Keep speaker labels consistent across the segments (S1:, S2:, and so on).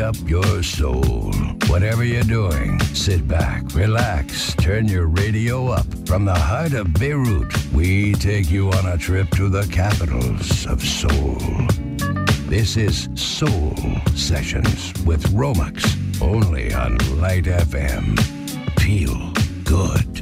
S1: up your soul. Whatever you're doing, sit back, relax, turn your radio up. From the heart of Beirut, we take you on a trip to the capitals of soul. This is Soul Sessions with Romex, only on Light FM. Feel good.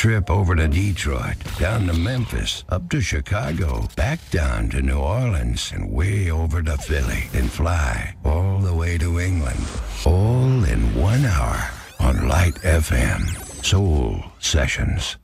S2: Trip over to Detroit, down to Memphis, up to Chicago, back down to New Orleans, and way over to Philly, then fly all the way to England. All in one hour on Light FM. Soul Sessions.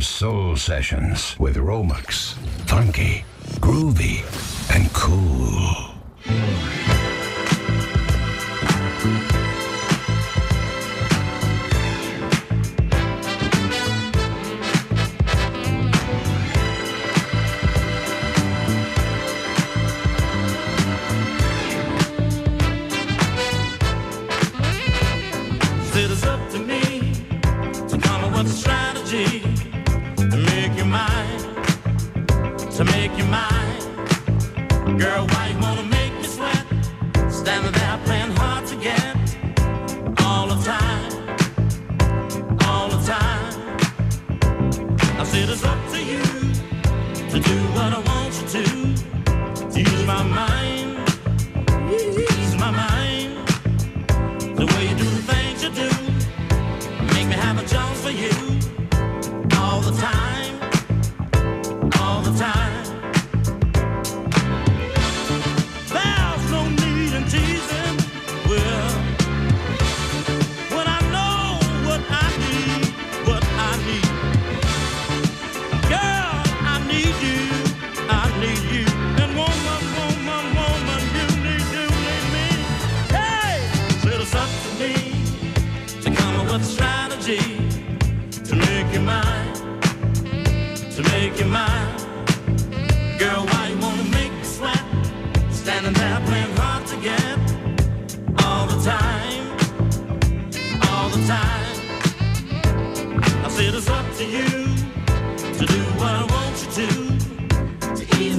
S3: Soul Sessions with Romex. Funky, groovy, and cool.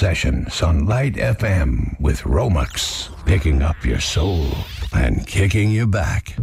S1: sessions on Light FM with Romex, picking up your soul and kicking you back.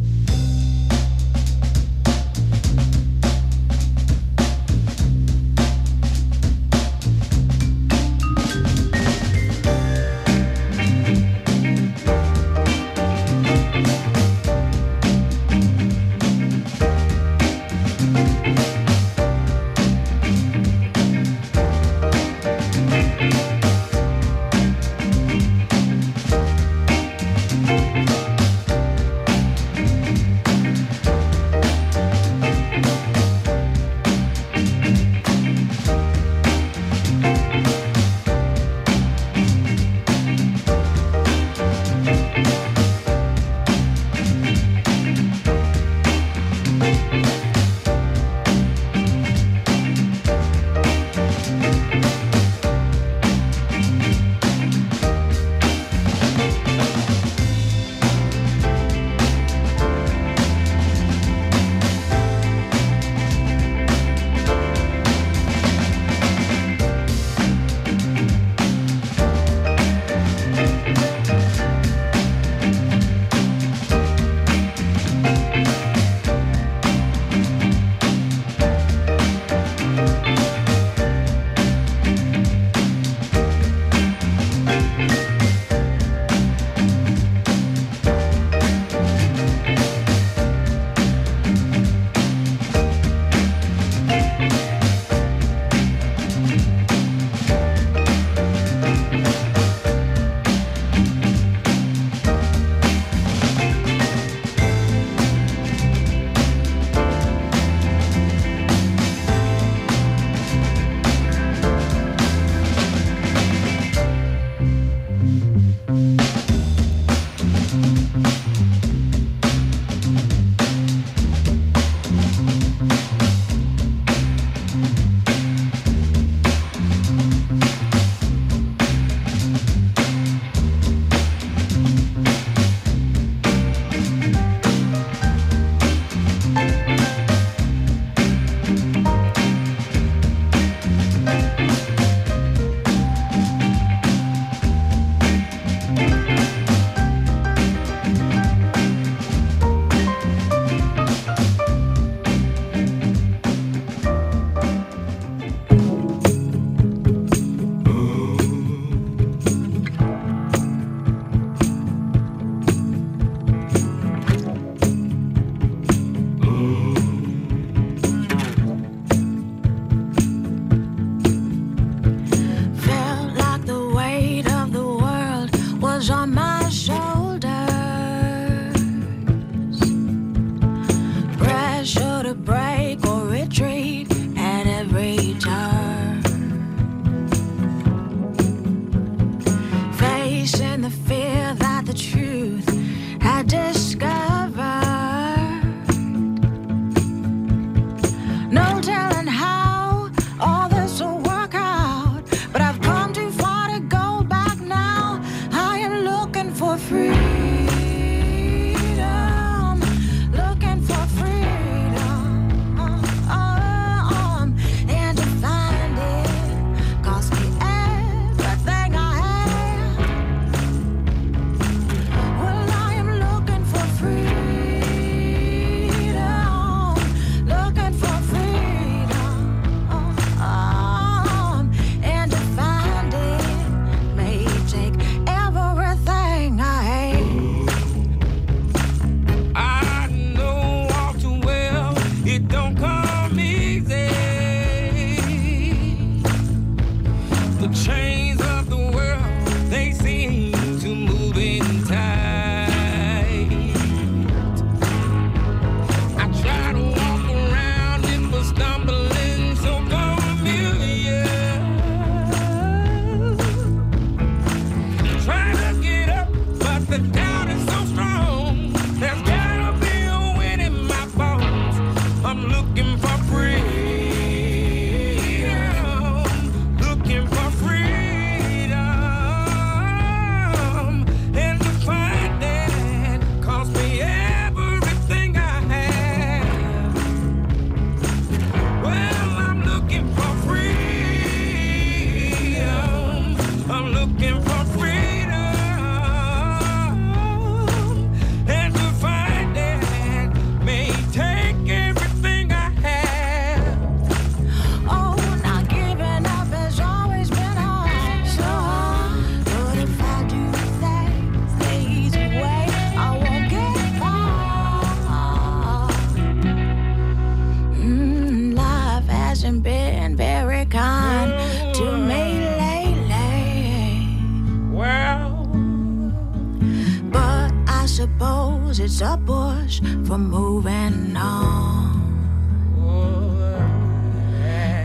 S4: knows it's a push for moving on.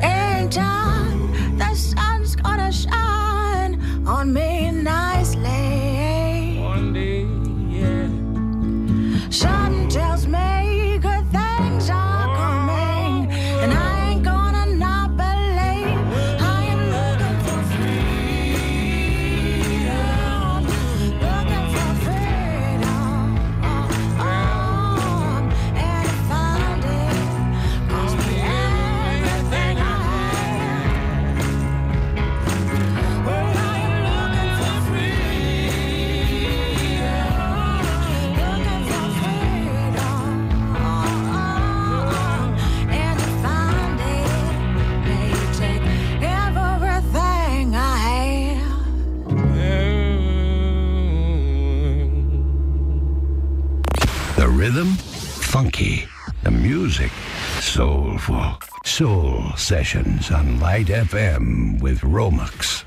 S4: Ain't time the sun's gonna shine on me.
S5: music. Soulful. Soul Sessions on Light FM with
S6: Romex.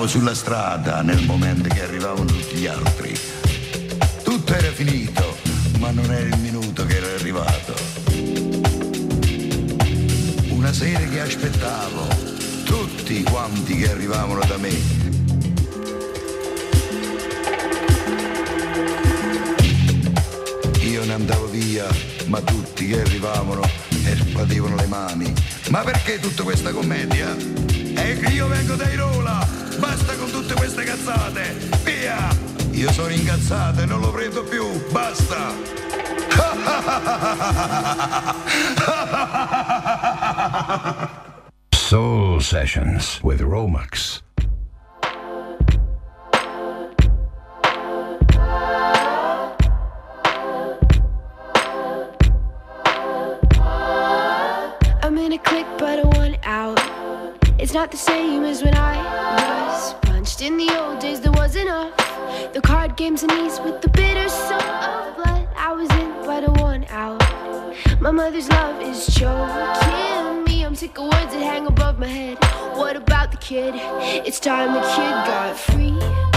S6: Camminavo sulla strada nel momento che arrivavano tutti gli altri. Tutto era finito, ma non era il minuto che era arrivato. Una sera che aspettavo tutti quanti che arrivavano da me. Io ne andavo via, ma tutti che arrivavano e spadivano le mani. Ma perché tutta questa commedia? Che io vengo dai Rola! Basta con tutte queste cazzate! Via! Io sono incazzato e non lo prendo più! Basta! Soul Sessions with Romex.
S7: I'm in a click, but I want out. It's not the same as when I In the old days, there was enough. The card games and ease with the bitter soul of blood. I was in, but I want out. My mother's love is choking me. I'm sick of words that hang above my head. What about the kid? It's time the kid got free.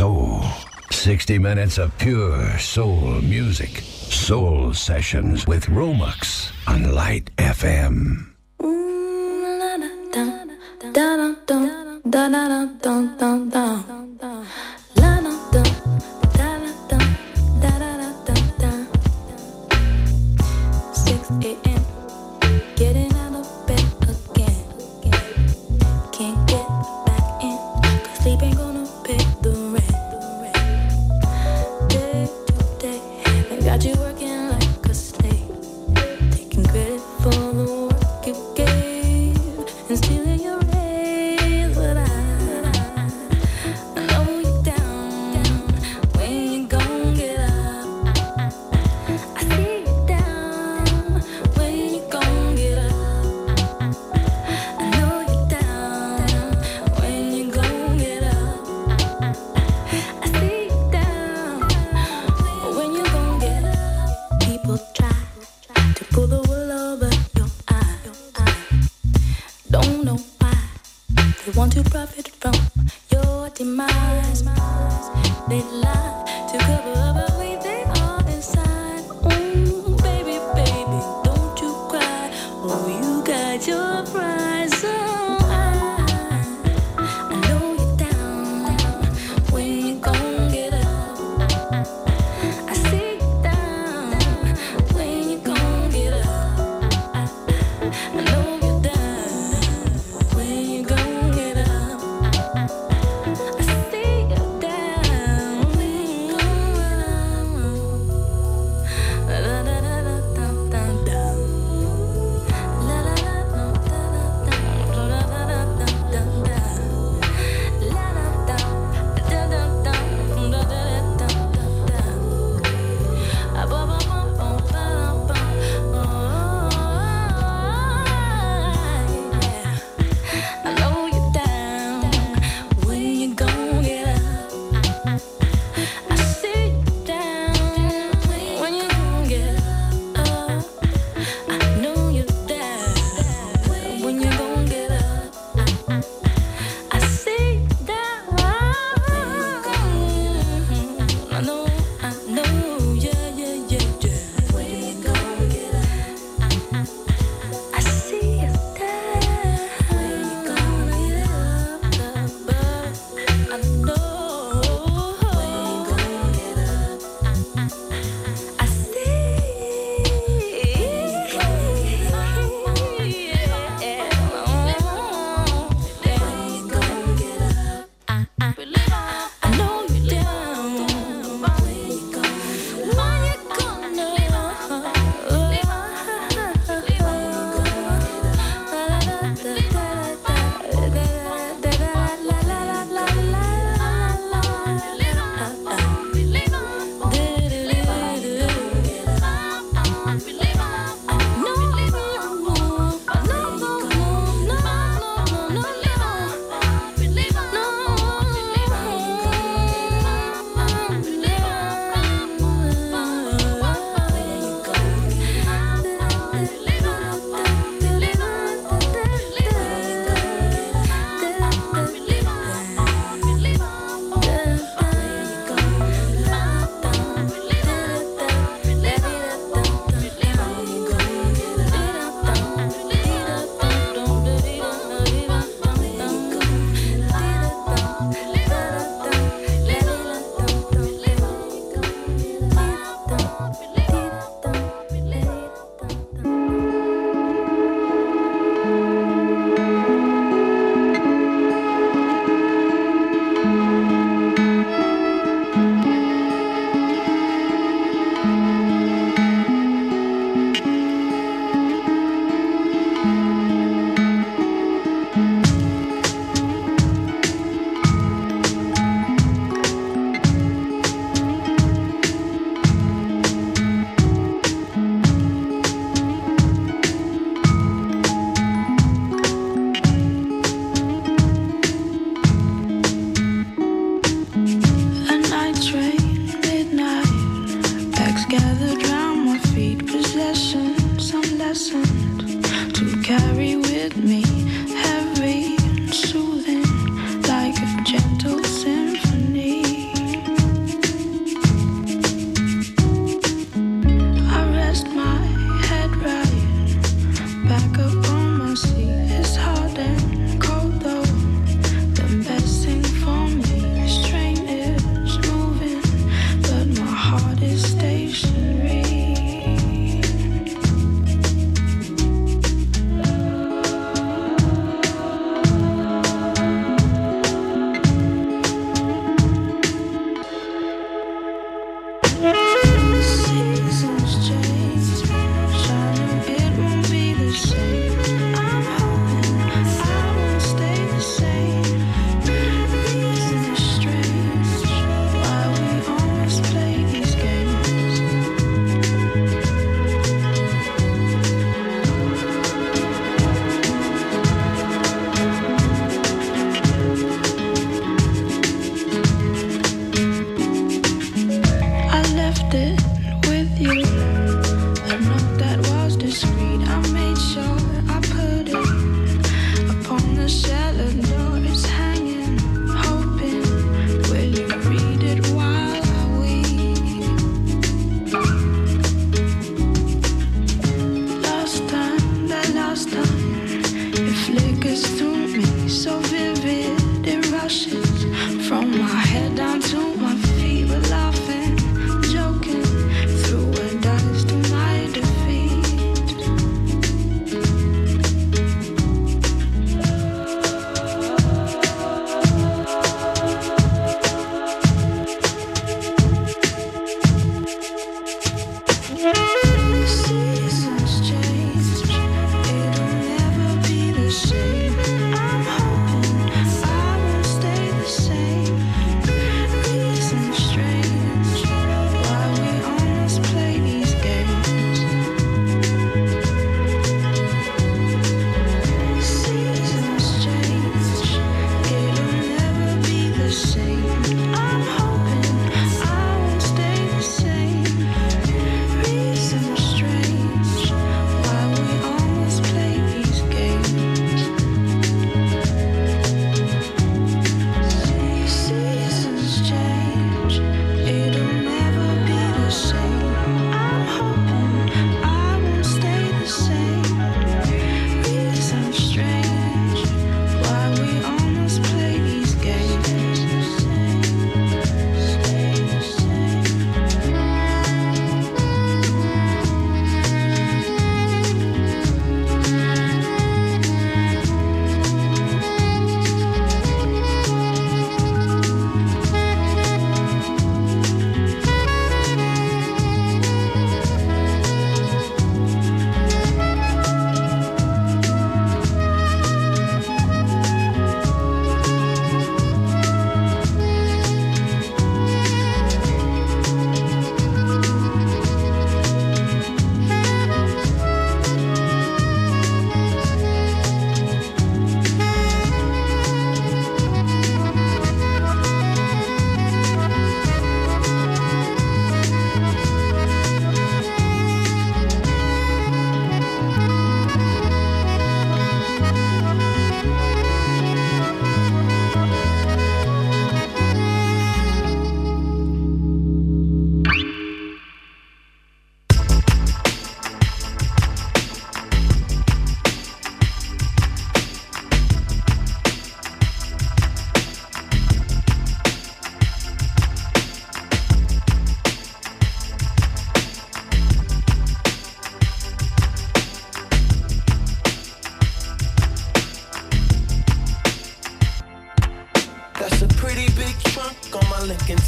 S1: soul.
S8: 60 minutes of pure soul music. Soul sessions with Romex on Light FM.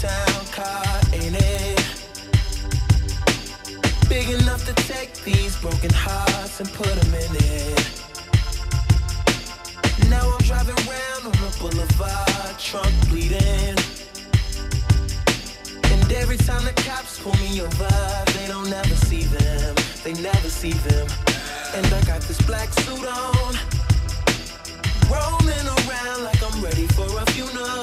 S1: sound caught in
S9: it.
S10: Big enough to take these broken hearts and put them in it. Now I'm driving round on the boulevard, trunk bleeding. And every time the cops pull me over, they don't ever see them. They never see them. And I got this black suit on, roaming around like I'm ready for a funeral.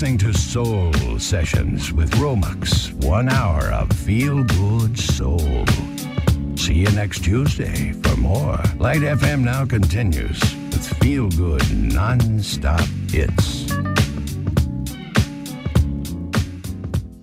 S1: listening to Soul Sessions with Romex. One hour of feel good soul. See you next Tuesday for more. Light FM now continues with feel good non stop hits.